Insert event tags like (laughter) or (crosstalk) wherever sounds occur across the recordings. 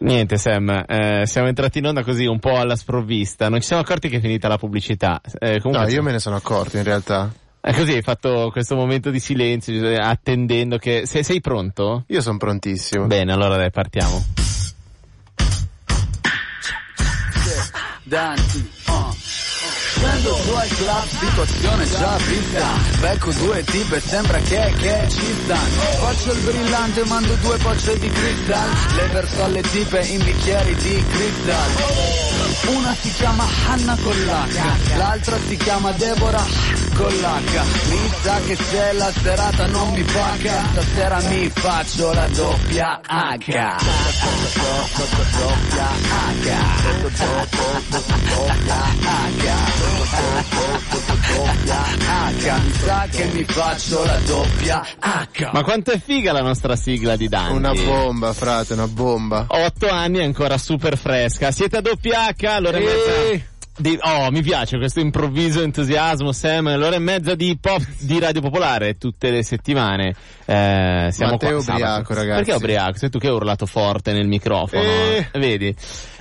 Niente Sam, eh, siamo entrati in onda così un po' alla sprovvista, non ci siamo accorti che è finita la pubblicità. Eh, no, io me ne sono accorto in realtà. È così, hai fatto questo momento di silenzio, attendendo che... Se, sei pronto? Io sono prontissimo. Bene, allora dai, partiamo. Danti, uh. Scendo su al club, situazione già vista Becco due tipe, sembra che, che ci stanno. Faccio il brillante, mando due bocce di cristal. Le verso alle tipe in bicchieri di cristal. Una si chiama Hanna con l'H L'altra si chiama Deborah con l'H Mi sa che se la serata non mi paga Stasera mi faccio la doppia H. Doppia H H. Mi sa che mi faccio la doppia H Ma quanto è figa la nostra sigla di Dante? Una bomba frate, una bomba. Otto anni ancora super fresca. Siete a doppia H, allora e... Di, oh, mi piace questo improvviso entusiasmo, Sam. L'ora e mezza di pop di Radio Popolare tutte le settimane. Eh, siamo Matteo qua, ubriaco, ragazzi. Perché ubriaco? Sei tu che hai urlato forte nel microfono. Eh. Vedi?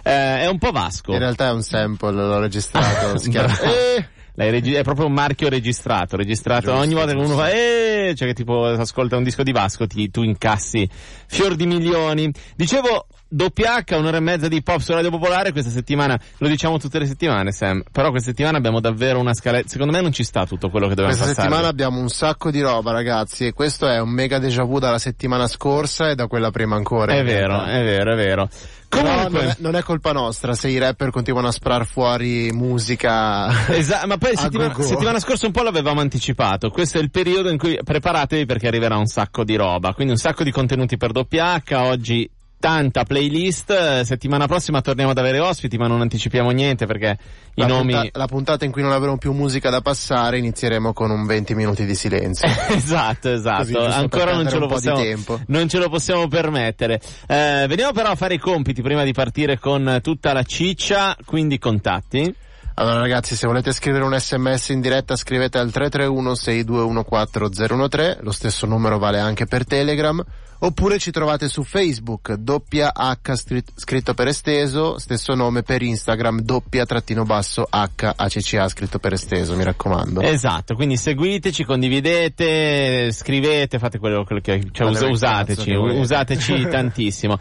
Eh, è un po' vasco. In realtà è un sample, l'ho registrato. (laughs) si chiama. eh. Regi- è proprio un marchio registrato, registrato giusto, ogni volta che uno fa eh, cioè che tipo ascolta un disco di Vasco ti, tu incassi fior di milioni. Dicevo doppia H, un'ora e mezza di pop su Radio Popolare questa settimana, lo diciamo tutte le settimane Sam, però questa settimana abbiamo davvero una scaletta, secondo me non ci sta tutto quello che doveva Questa passare. settimana abbiamo un sacco di roba ragazzi e questo è un mega déjà vu dalla settimana scorsa e da quella prima ancora. È vero, è vero, è vero. Comunque, non è, non è, colpa nostra se i rapper continuano a sparare fuori musica. (laughs) Esatto, ma poi settimana, settimana, scorsa un po' l'avevamo anticipato. Questo è il periodo in cui preparatevi perché arriverà un sacco di roba. Quindi un sacco di contenuti per doppia H. Oggi tanta playlist. Settimana prossima torniamo ad avere ospiti, ma non anticipiamo niente perché la i nomi. Punta- la puntata in cui non avremo più musica da passare, inizieremo con un 20 minuti di silenzio. esatto, (laughs) esatto. Così, Ancora non ce, lo possiamo, non ce lo possiamo permettere. Eh, veniamo però a fare i compiti prima di partire con tutta la ciccia, quindi contatti. Allora ragazzi, se volete scrivere un sms in diretta scrivete al 331 6214 013, lo stesso numero vale anche per Telegram, oppure ci trovate su Facebook, doppia H scritto per esteso, stesso nome per Instagram, doppia trattino basso H ACCA scritto per esteso, mi raccomando. Esatto, quindi seguiteci, condividete, scrivete, fate quello, quello che, cioè us- usateci, usateci (laughs) tantissimo.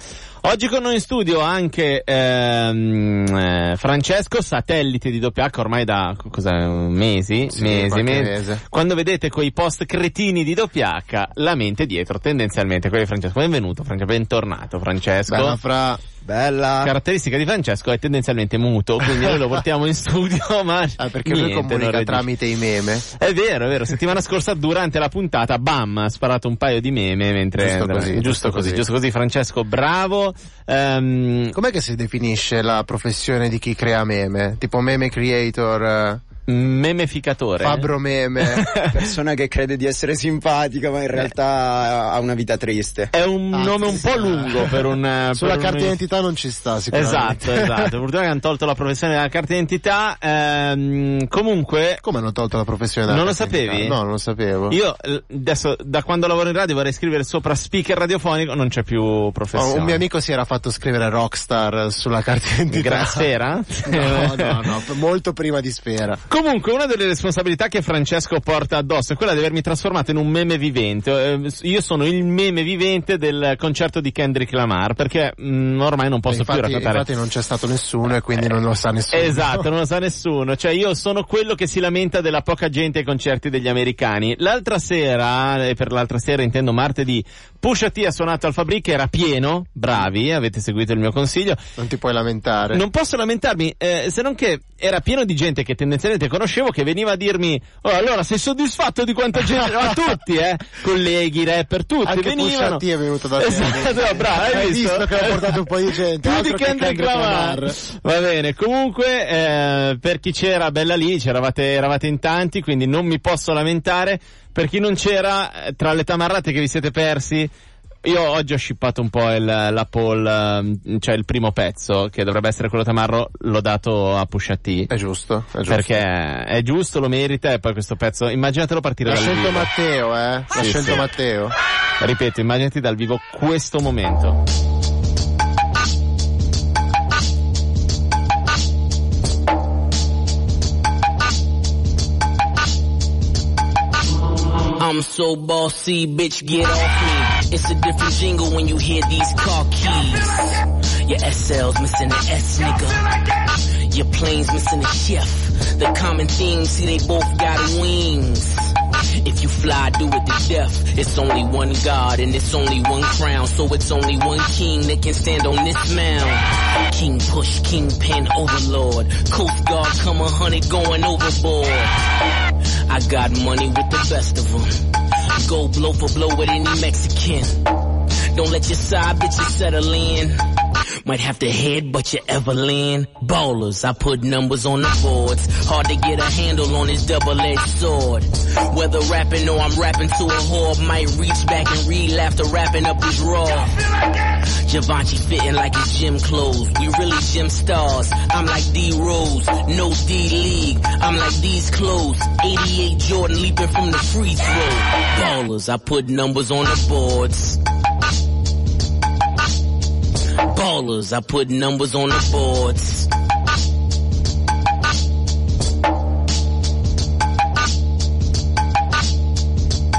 Oggi con noi in studio anche ehm, eh, Francesco, satellite di doppia H ormai da cosa, mesi, sì, mesi, mesi. Quando vedete quei post cretini di doppia H, la mente dietro, tendenzialmente quelli di Francesco. Benvenuto, Francesco, bentornato Francesco. Bella fra Bella. Caratteristica di Francesco è tendenzialmente muto, quindi noi lo portiamo in (laughs) studio, ma. Ah, perché niente, lui comunica tramite i meme. È vero, è vero. Settimana scorsa, durante la puntata, bam, ha sparato un paio di meme mentre. Giusto così. Giusto, giusto così, così, giusto così, Francesco, bravo. Um, Com'è che si definisce la professione di chi crea meme? Tipo meme creator? Memeficatore. Fabro meme. (laughs) Persona che crede di essere simpatica ma in realtà ha una vita triste. È un ah, nome un po' lungo per un... Sulla per carta un... d'identità non ci sta Esatto, sicuramente. esatto. (laughs) Purtroppo hanno tolto la professione della carta d'identità. Ehm, comunque... Come hanno tolto la professione della Non lo carta sapevi? No, non lo sapevo. Io adesso da quando lavoro in radio vorrei scrivere sopra speaker radiofonico, non c'è più professione. Oh, un mio amico si era fatto scrivere rockstar sulla carta d'identità. Gra- sfera? (laughs) no, no, no, molto prima di sfera. Comunque una delle responsabilità che Francesco porta addosso è quella di avermi trasformato in un meme vivente. Eh, io sono il meme vivente del concerto di Kendrick Lamar perché mh, mm, ormai non posso infatti, più raccontare. Infatti non c'è stato nessuno e quindi eh, non lo sa nessuno. Esatto, non lo sa nessuno. Cioè io sono quello che si lamenta della poca gente ai concerti degli americani. L'altra sera, e per l'altra sera intendo martedì, Pusha T ha suonato al Fabric, era pieno, bravi, avete seguito il mio consiglio. Non ti puoi lamentare. Non posso lamentarmi, eh, se non che era pieno di gente che tendenzialmente conoscevo che veniva a dirmi, oh allora sei soddisfatto di quanta gente, (laughs) a tutti eh, colleghi, rapper, tutti Anche venivano. Pusha T è venuto da te. Esatto, bravo, hai, hai visto? visto che ha portato un po' di gente. Più di Kendrick Lamar. Va bene, comunque eh, per chi c'era bella lì, c'eravate eravate in tanti, quindi non mi posso lamentare. Per chi non c'era, eh, tra le tamarrate che vi siete persi, io oggi ho shippato un po' il, la poll, cioè il primo pezzo, che dovrebbe essere quello tamarro, l'ho dato a Pusha T. È giusto, è giusto. Perché è giusto, lo merita, e poi questo pezzo, immaginatelo partire L'ha dal scelto vivo. Matteo, eh? L'ha Sì, scelto sì. Matteo. Ripeto, immaginati dal vivo questo momento. I'm so bossy, bitch, get off me. It's a different jingle when you hear these car keys. Your SL's missing the S, nigga. Your plane's missing the chef. The common theme, see they both got wings. If you fly, do it to death. It's only one God and it's only one crown. So it's only one king that can stand on this mound. King push, king pin, overlord. Coast Guard come a hundred going overboard. I got money with the best of them. Go blow for blow with any Mexican. Don't let your side bitches settle in. Might have to head, but you ever land. Ballers, I put numbers on the boards. Hard to get a handle on this double-edged sword. Whether rapping or I'm rapping to a whore, might reach back and read after wrapping up his raw. Givenchy fitting like his gym clothes. We really gym stars. I'm like D Rose, no D League. I'm like these clothes. 88 Jordan leaping from the free throw. Ballers, I put numbers on the boards. Ballers, I put numbers on the boards.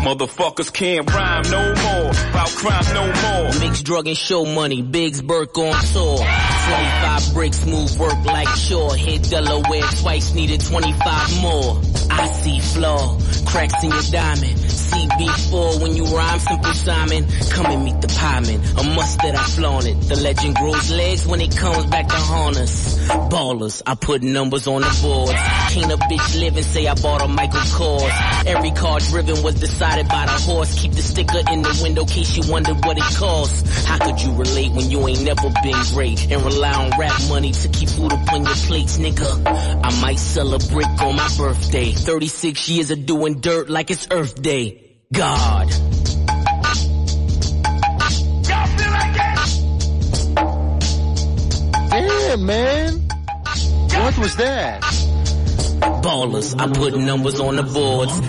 Motherfuckers can't rhyme no more. About crime no more. Mixed drug and show money, Biggs Burke on tour. 25 bricks move work like sure. Hit Delaware twice, needed 25 more. I see flaw, cracks in your diamond. CB4 when you rhyme, simple Simon. Come and meet the pieman, a must that I flaunt it. The legend grows legs when it comes back to haunt us. Ballers, I put numbers on the boards. Can't a bitch live and say I bought a Michael Kors. Every car driven was decided by the horse. Keep the sticker in the window case you wonder what it costs. How could you relate when you ain't never been great? And rely on rap money to keep food upon your plates, nigga. I might sell a brick on my birthday. 36 years of doing dirt like it's Earth Day. God. Damn, man. What was that? Ballers, I put numbers on the boards.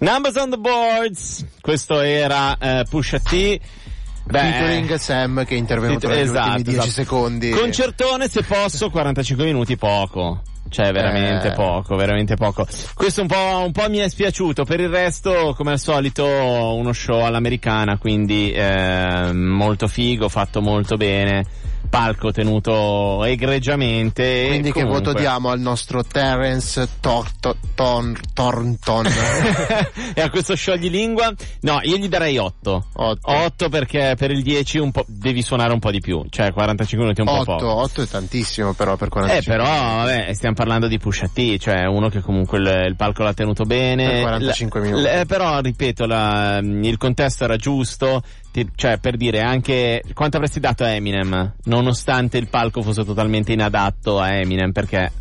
Numbers on the boards. Questo era eh, Pusha T. Beh, Featuring Sam che è intervenuto negli esatto, ultimi 10 esatto. secondi. Concertone, se posso, 45 minuti poco. Cioè, veramente Eh. poco, veramente poco. Questo un po', un po' mi è spiaciuto. Per il resto, come al solito, uno show all'americana, quindi eh, molto figo, fatto molto bene. Palco tenuto egregiamente. Quindi che comunque- voto diamo al nostro Terence Torto- Ton- Thornton? (laughs) e a questo scioglilingua? No, io gli darei 8. Otto. 8 perché per il 10 un po', devi suonare un po' di più. Cioè, 45 minuti è un po' 8, poco. 8 è tantissimo però per Eh, 45 però, vabbè, stiamo parlando di Pusha T, cioè uno che comunque il, il palco l'ha tenuto bene. Per 45 La- minuti. l- eh, però, ripeto, la- il contesto era giusto. Ti- cioè, per dire anche quanto avresti dato a Eminem, nonostante il palco fosse totalmente inadatto a Eminem, perché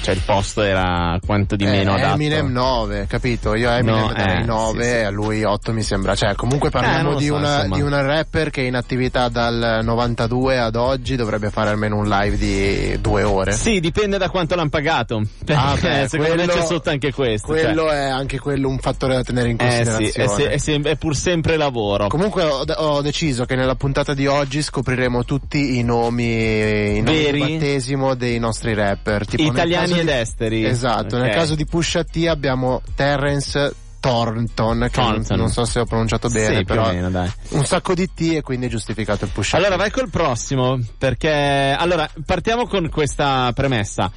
cioè, il posto era quanto di Eh, meno adatto. Eminem 9, capito? Io a Eminem No, darei eh, 9 sì, sì. a lui 8 mi sembra. Cioè, comunque Eh, non parliamo lo di, so, una, di una rapper che in attività dal 92 ad oggi, dovrebbe fare almeno un live di due ore. Sì, dipende da quanto l'hanno pagato. Ah, beh, secondo me quello- c'è sotto anche questo. cioè. Quello è anche quello un fattore da tenere in eh sì, considerazione. è, se- è sem- è pur sempre lavoro. Comunque ho, ho deciso che nella puntata di oggi scopriremo tutti i nomi, i nomi di battesimo dei nostri rapper. Tipo nel Italiani ed di- esteri. Esatto, Ok. nel caso di Pusha T abbiamo Terence Thornton, che non, Thornton. non so se ho pronunciato bene, Sì, però meno, un sacco di T e quindi è giustificato il Pusha Allora vai col prossimo, perché allora partiamo con questa premessa.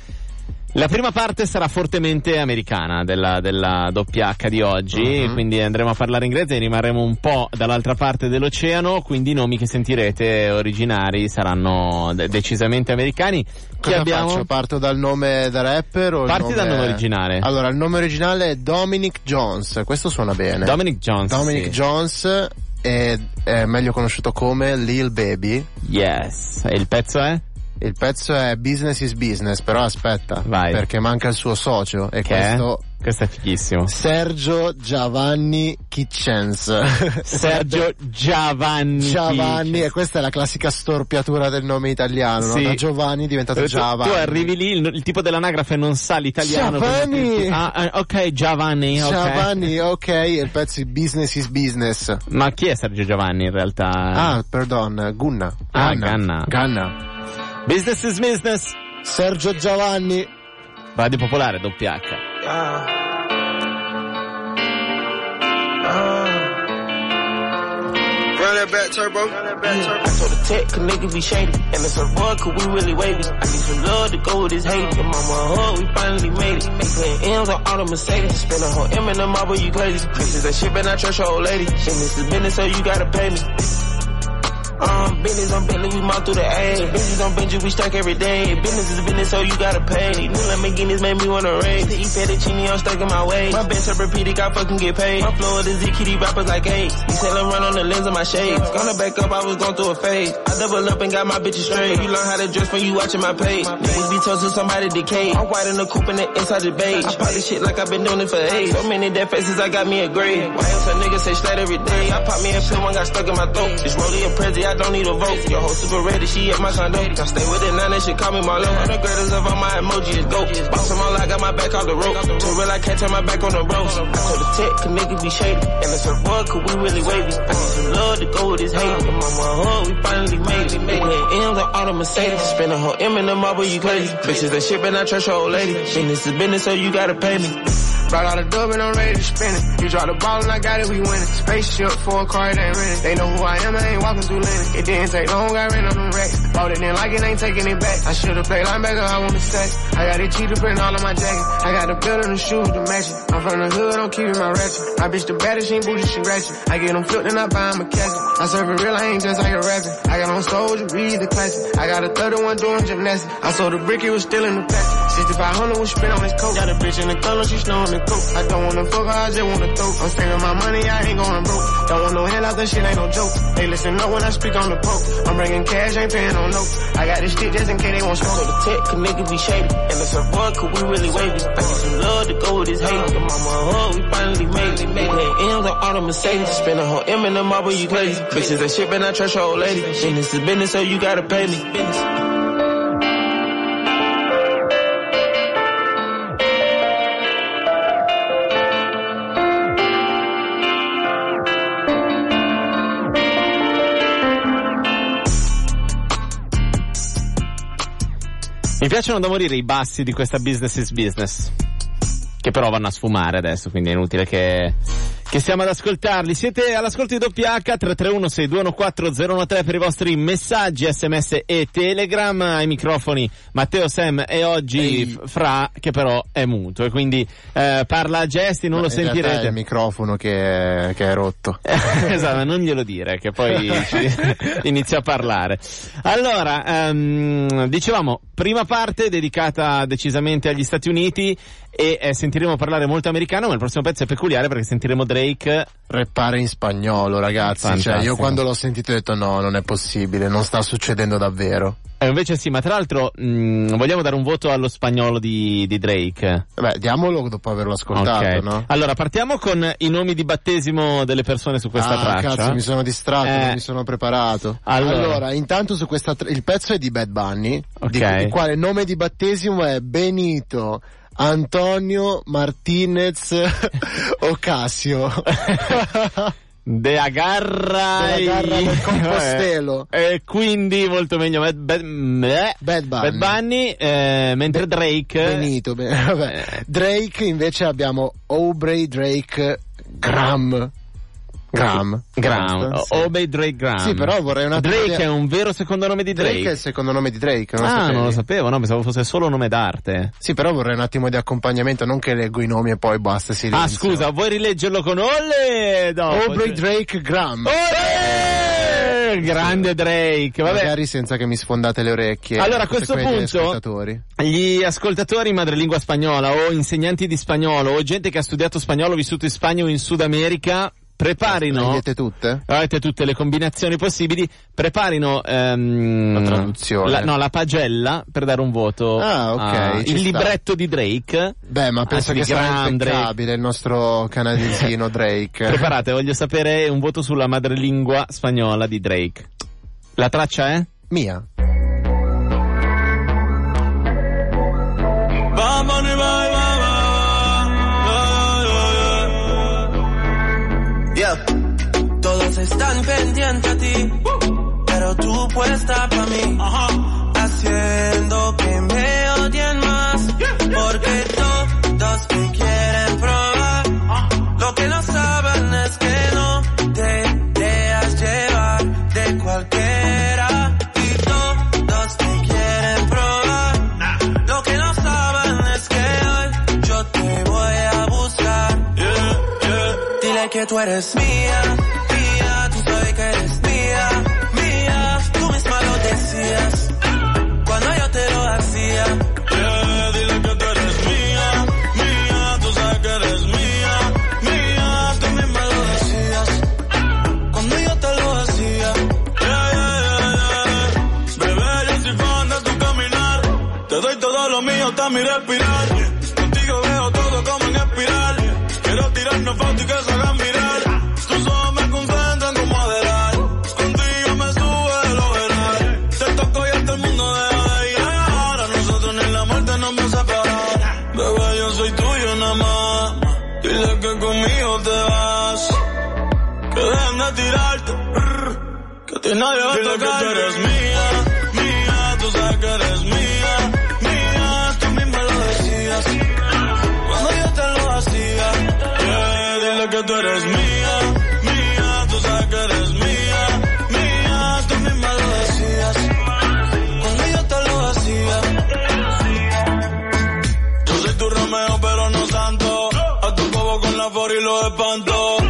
La prima parte sarà fortemente americana della, della doppia H di oggi, Mhm. quindi andremo a parlare inglese e rimarremo un po' dall'altra parte dell'oceano, quindi i nomi che sentirete originari saranno de- decisamente americani. Cosa abbiamo? faccio? Parto dal nome da rapper o Parti dal nome originale. Allora, il nome originale è Dominic Jones, questo suona bene. Dominic Jones. Dominic sì. Jones è, è meglio conosciuto come Lil Baby. Yes. E il pezzo è? Il pezzo è Business is Business, però aspetta, Vai. perché manca il suo socio e Che è? questo Questo è fighissimo. Sergio Giovanni Kitchens. (laughs) Sergio Giovanni. Giovanni, e questa è la classica storpiatura del nome italiano, no? Sì. Da Giovanni è diventato Tu, Giovanni. tu arrivi lì, il, il tipo dell'anagrafe non sa l'italiano. Giovanni! Ah, ah, ok, Giovanni, ok. Giovanni, ok, e il pezzo è Business is Business. Ma chi è Sergio Giovanni in realtà? Ah, perdon, Gunna. Ah, Ganna. Ganna. Business is business. Sergio Giovanni. Radio Popolare, doppia H. Ah. back turbo. Yeah. I told the tech, cause be shady. And it's a boy, cause we really wavy. I need some love to go with this hate. And mama hood, we finally made it. They putting M's on all the Mercedes. Spend a whole M in the marble, you crazy. This is that shit, but not trust your old lady. And this is business, so you gotta pay me. Um, business on Bentley, we mouth through the A. Business on Benji, we stack every day. Business is business, so you gotta pay. New Lamborghinis made me wanna raise. To eat fettuccine, I'm stuck in my way. My bench up repeated, I fucking get paid. My flow is Z, kitty rappers like AIDS. You tell them run on the lens of my shades. Gonna back up, I was going through a phase. I double up and got my bitches straight. You learn how to dress when you watching my page. Niggas be told to somebody decay. I'm white in the coupe and the inside the beige. I this shit like I've been doing it for age. So many dead faces, I got me a grade. Why else a nigga say stat every day? I pop me a pill, one got stuck in my throat. This rollie a prezi, I don't need a vote. Your whole super ready, she at my condo. I stay with it, now they should call me Marlo. The greatest of all my emoji is goat. Boss them all, I got my back off the rope. Too real, I can't turn my back on the bros. I told the tech, cause niggas be shady. And it's a boy, cause we really wavy. I need some love to go with this hate. And my hug, oh, we finally made it. We had M's on all the Mercedes. Spend a whole M in the marble, you crazy. Bitches that shit, but I trust your old lady. Business is business, so you gotta pay me. Brought out a dub and I'm ready to spin it. You drop the ball and I got it, we winning. Spaceship for a car, it ain't rented. They know who I am, I ain't walking through Lennon. It didn't take long, got rent on them racks. Bought it, didn't like it, ain't taking it back. I should've played linebacker, I wanna say. I got it cheater print all on my jacket. I got the belt and the shoes to match it. I'm from the hood, I'm keeping my ratchet. My bitch the baddest, she ain't bougie, she ratchet. I get them flipped and I buy them a. I serve it real, I ain't just like a rapping. I got on soldier, read the classic. I got a 31 doing gymnastics. I sold the brick, it was still in the plastic. 6500 was spent on this coat. Got a bitch in the color, she snowing the coat. I don't wanna fuck her, I just wanna throw. I'm saving my money, I ain't going broke. Don't want no handout, that shit ain't no joke. They listen up when I speak on the poke. I'm bringing cash, ain't paying on no note. I got this shit just in case they won't smoke. So the tech, cause niggas be shady. And it's a boy, cause we really wavy. I need some love to go with this hate. And mama hug, we finally made it. We had M's on all the Mercedes. Spend a whole M in the marble, you crazy. Bitches that shit, but I trust your old lady. Business is business, so you gotta pay me. Business. Piacciono da morire i bassi di questa business is business. Che però vanno a sfumare adesso, quindi è inutile che, che stiamo ad ascoltarli. Siete all'ascolto di WH 331 6214 per i vostri messaggi, sms e telegram. Ai microfoni Matteo Sam e oggi Ehi. Fra, che però è muto e quindi eh, parla a gesti, non lo In realtà È sentirete. il microfono che è, che è rotto. (laughs) esatto, ma non glielo dire che poi (laughs) inizia a parlare. Allora, ehm, dicevamo, prima parte dedicata decisamente agli Stati Uniti e eh, sentiremo parlare molto americano, ma il prossimo pezzo è peculiare perché sentiremo Drake. Reppare in spagnolo, ragazzi. Cioè, io quando l'ho sentito ho detto no, non è possibile, non sta succedendo davvero. Eh, invece sì, ma tra l'altro mh, vogliamo dare un voto allo spagnolo di, di Drake. Beh, diamolo dopo averlo ascoltato, Ok. no? Allora, partiamo con i nomi di battesimo delle persone su questa ah, traccia. cazzo, mi sono distratto, Eh. non mi sono preparato. Allora. intanto su questa tra- il pezzo è di Bad Bunny, Ok. di- il quale nome di battesimo è Benito Antonio Martinez (laughs) Ocasio. De Agarra, De Agarra del Compostelo. (laughs) E quindi molto meglio Bad, Bad. Bad Bunny. Bad Bunny, eh, mentre Drake Benito, be- (laughs) vabbè. Eh. Drake invece abbiamo Aubrey Drake Graham. Graham. Graham, sì. Obey Drake Graham. Sì, però vorrei un attimo Drake è un vero secondo nome di Drake. Drake è il secondo nome di Drake, non lo ah, non lo sapevo, no, pensavo fosse solo nome d'arte. Sì, però vorrei un attimo di accompagnamento, non che leggo i nomi e poi basta, silenzio. Ah, scusa, vuoi rileggerlo con Olle? Aubrey cioè- Drake Graham. Olle! Grande Drake, vabbè. Magari senza che mi sfondate le orecchie. Allora, a questo punto- ascoltatori. Gli ascoltatori madrelingua spagnola o insegnanti di spagnolo o gente che ha studiato spagnolo vissuto in Spagna o in Sud America preparino vedete tutte? avete tutte le combinazioni possibili preparino ehm, La traduzione. la, no la pagella per dare un voto Ah, ok, il sta. libretto di Drake Beh, ma penso che sarà impeccabile il nostro canadesino (laughs) Drake. preparate voglio sapere un voto sulla madrelingua spagnola di Drake la traccia è? Mia. están pendientes a ti, pero tú puesta para mí, haciendo que me odien más, porque todos me quieren probar. Ah. Lo que no saben es que no te dejas llevar de cualquiera y todos te quieren probar. Lo que no saben es que yo te voy a buscar. Dile que tú eres mía. Lo mío, hasta mi respirar, contigo veo todo como en espiral, quiero tirarnos fotos y que se hagan mirar, tus ojos me concentran como adelar, contigo me sube el overall, te toco y hasta el mundo deja de llegar, a nosotros ni la muerte nos va a separar, bebé yo soy tuyo nada más, dile que conmigo te vas, que dejen de tirarte, que ti nadie va a tocar. que tú eres mía, for y lo espanto.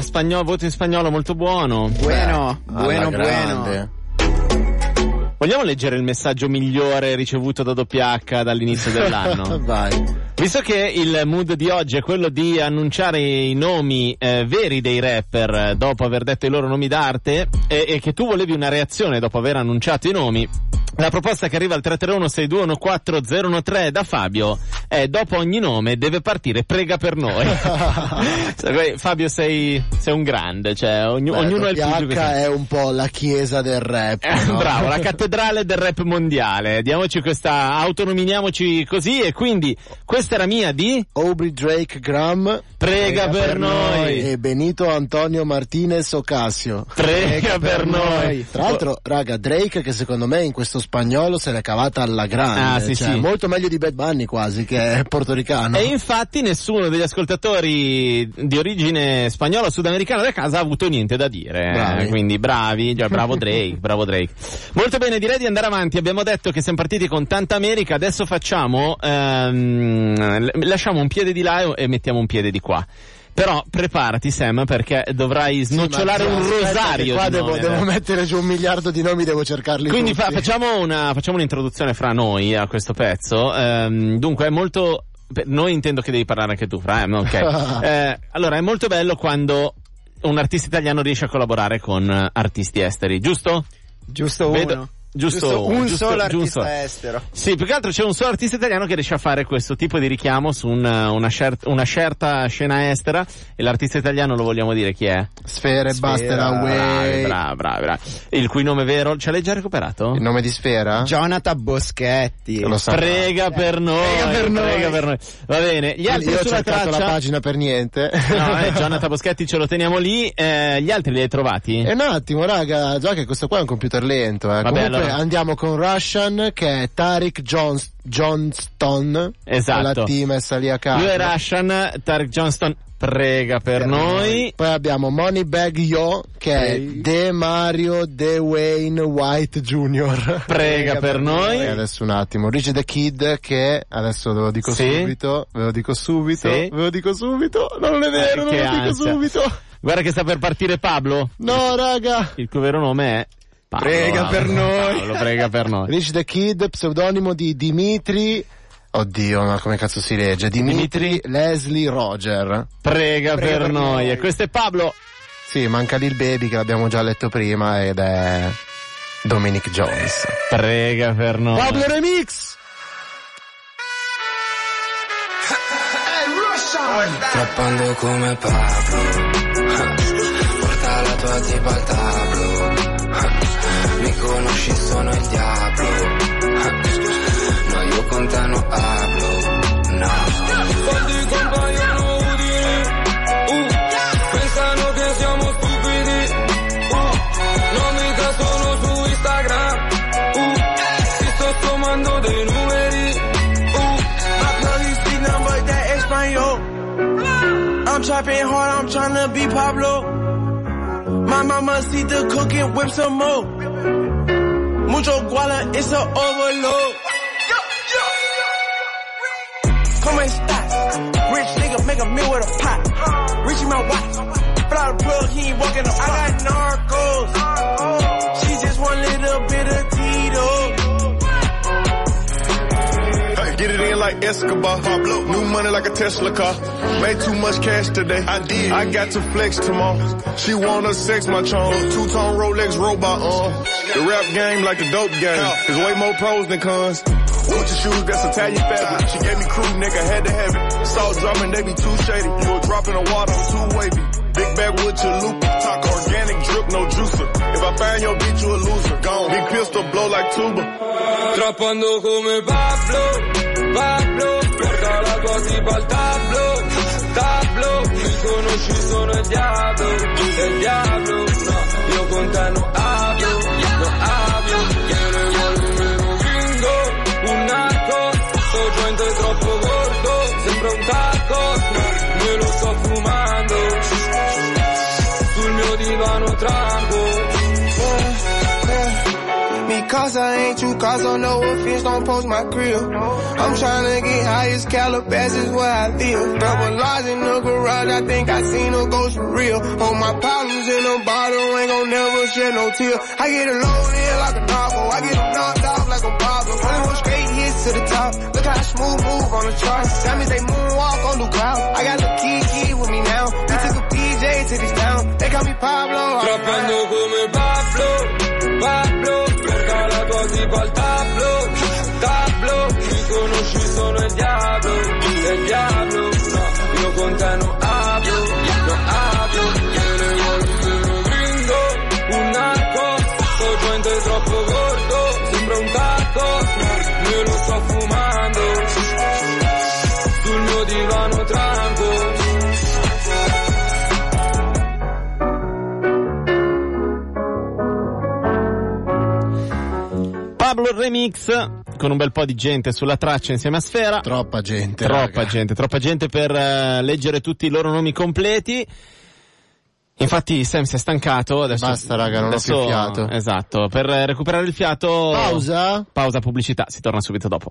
Allora, spagnolo, voto in spagnolo molto buono. Bueno, Alla bueno, bueno. Vogliamo leggere il messaggio migliore ricevuto da WH dall'inizio dell'anno? (laughs) Vai. Visto che il mood di oggi è quello di annunciare i nomi eh, veri dei rapper eh, dopo aver detto i loro nomi d'arte e, e che tu volevi una reazione dopo aver annunciato i nomi, la proposta che arriva al 331-6214013 da Fabio è dopo ogni nome deve partire prega per noi. (laughs) Sai, Fabio sei, sei un grande, cioè ogni- Beh, ognuno è il pubblico. è un po' la chiesa del rap. Eh, no? Bravo, la cattedrale del rap mondiale. Diamoci questa, autonominiamoci così e quindi questa era mia di Aubrey Drake Graham. Prega per noi. E Benito Antonio Martinez Ocasio. Prega per noi. Tra l'altro, raga, Drake che secondo me in questo spagnolo se l'è cavata alla grande. Ah, sì, cioè, sì. Molto meglio di Bad Bunny quasi, che è portoricano. E infatti nessuno degli ascoltatori di origine spagnola o sudamericana da casa ha avuto niente da dire. Bravi. Eh, Quindi bravi, già, bravo Drake, (laughs) bravo Drake. Molto bene, direi di andare avanti. Abbiamo detto che siamo partiti con tanta America, adesso facciamo, ehm, lasciamo un piede di là e mettiamo un piede di qua. Però preparati Sam perché dovrai Sì, snocciolare un aspetta che rosario Qua di devo, nomi, devo mettere giù un miliardo di nomi, devo cercarli Quindi tutti. fa- facciamo, una, facciamo un'introduzione fra noi a questo pezzo. Ehm, dunque è molto... noi intendo che devi parlare anche tu, fra, eh, ok. (laughs) Eh, allora è molto bello quando un artista italiano riesce a collaborare con artisti esteri, giusto? Giusto Vedo- uno. giusto- un giusto- solo giusto. artista estero. Sì, più che altro c'è un solo artista italiano che riesce a fare questo tipo di richiamo su un- una, cer- una certa scena estera e l'artista italiano lo vogliamo dire chi è? Sfere, Buster Away. bravi, bravi, bravi. Il cui nome vero, ce l'hai già recuperato? Il nome di Sfera? Jonathan Boschetti. Lo sa. Prega per noi, Prega per noi. prega per noi. Va bene, gli altri Io ho cercato traccia. la pagina per niente. No, eh, (laughs) Jonathan Boschetti ce lo teniamo lì. Eh, gli altri li hai trovati? E un attimo, raga, già che questo qua è un computer lento, eh. Vabbè, Comunque, Vabbè, andiamo con Russian che è Tariq Jones- Johnston. Esatto. La T messa lì a caso. Lui è Russian, Tarek Johnston prega per noi. Poi abbiamo Moneybag Yo che è De Mario De Wayne White Jr. Prega per noi. E adesso un attimo. Rich the Kid che adesso ve lo dico Sì. subito. Ve lo dico subito. Sì. Ve lo dico subito. No, non è vero, Eh, non lo dico ansia. subito. Guarda che sta per partire Pablo. No, raga. Il cui vero nome è Paolo. Prega per noi. Paolo, prega per noi. Rich the Kid, pseudonimo di Dimitri. Oddio, ma come cazzo si legge? Dimitri Leslie Roger. Prega, per, per noi. noi. E questo è Pablo. Sì, manca lì il baby che l'abbiamo già letto prima ed è Dominic Jones. Prega per noi. Pablo Remix! Trappando come Pablo Porta la tua tipa Mi conosci, sono il diavolo No, io con te non hablo No Quanti compaiono udini uh, Pensano che siamo stupidi uh, No, mica sono su Instagram uh, Ti sto sommando dei numeri I. I'm trapping hard, I'm trying to be Pablo. My mama see the cooking, whip some more. Mucho guala, it's a overload. Come estás? Rich nigga make a meal with a pot. Richie my watch. Fly the plug, he ain't walking the I get it in like Escobar. Pablo. New money like a Tesla car. Made too much cash today. I did. I got to flex tomorrow. She wanna sex my charm. Two tone Rolex robot on. The rap game like the dope game. There's way more pros than cons. Gucci shoes, that's Italian fabric. She gave me crew, nigga, had to have it. Salt dropping, they be too shady. You a drop in the water, I'm too wavy. Big bag with your loop. Talk organic drip, no juicer. If I find your bitch, you a loser. Gone. Big pistol, blow like tuba. Trappando come Pablo, Pablo, porta la tua tipa al tablo, tablo, mi conosci sono il diavolo, il diavolo, no, io con te non hablo, non hablo, quiere volverme un gringo, un narco, sto è troppo Cause I ain't you, cause I know if fish don't post my grill. I'm tryna get highest Calabas is where I live. Double large in the garage, I think I seen a ghost for real. All my problems in a bottle, ain't gon' never shed no tear. I get it loaded like a novel, I get knocked off like a. Only one straight hits to the top, look how I smooth move on the charts. That means they moonwalk on the cloud. I got the key key with me now. We took a PJ to this town, they call me Pablo, la Remix con un bel po' di gente sulla traccia insieme a Sfera. Troppa gente. Troppa raga. gente, troppa gente per eh, leggere tutti i loro nomi completi. Infatti Sam si è stancato, adesso Basta, raga, non ho adesso- più fiato. Esatto, per recuperare il fiato Pausa? Pausa pubblicità, si torna subito dopo.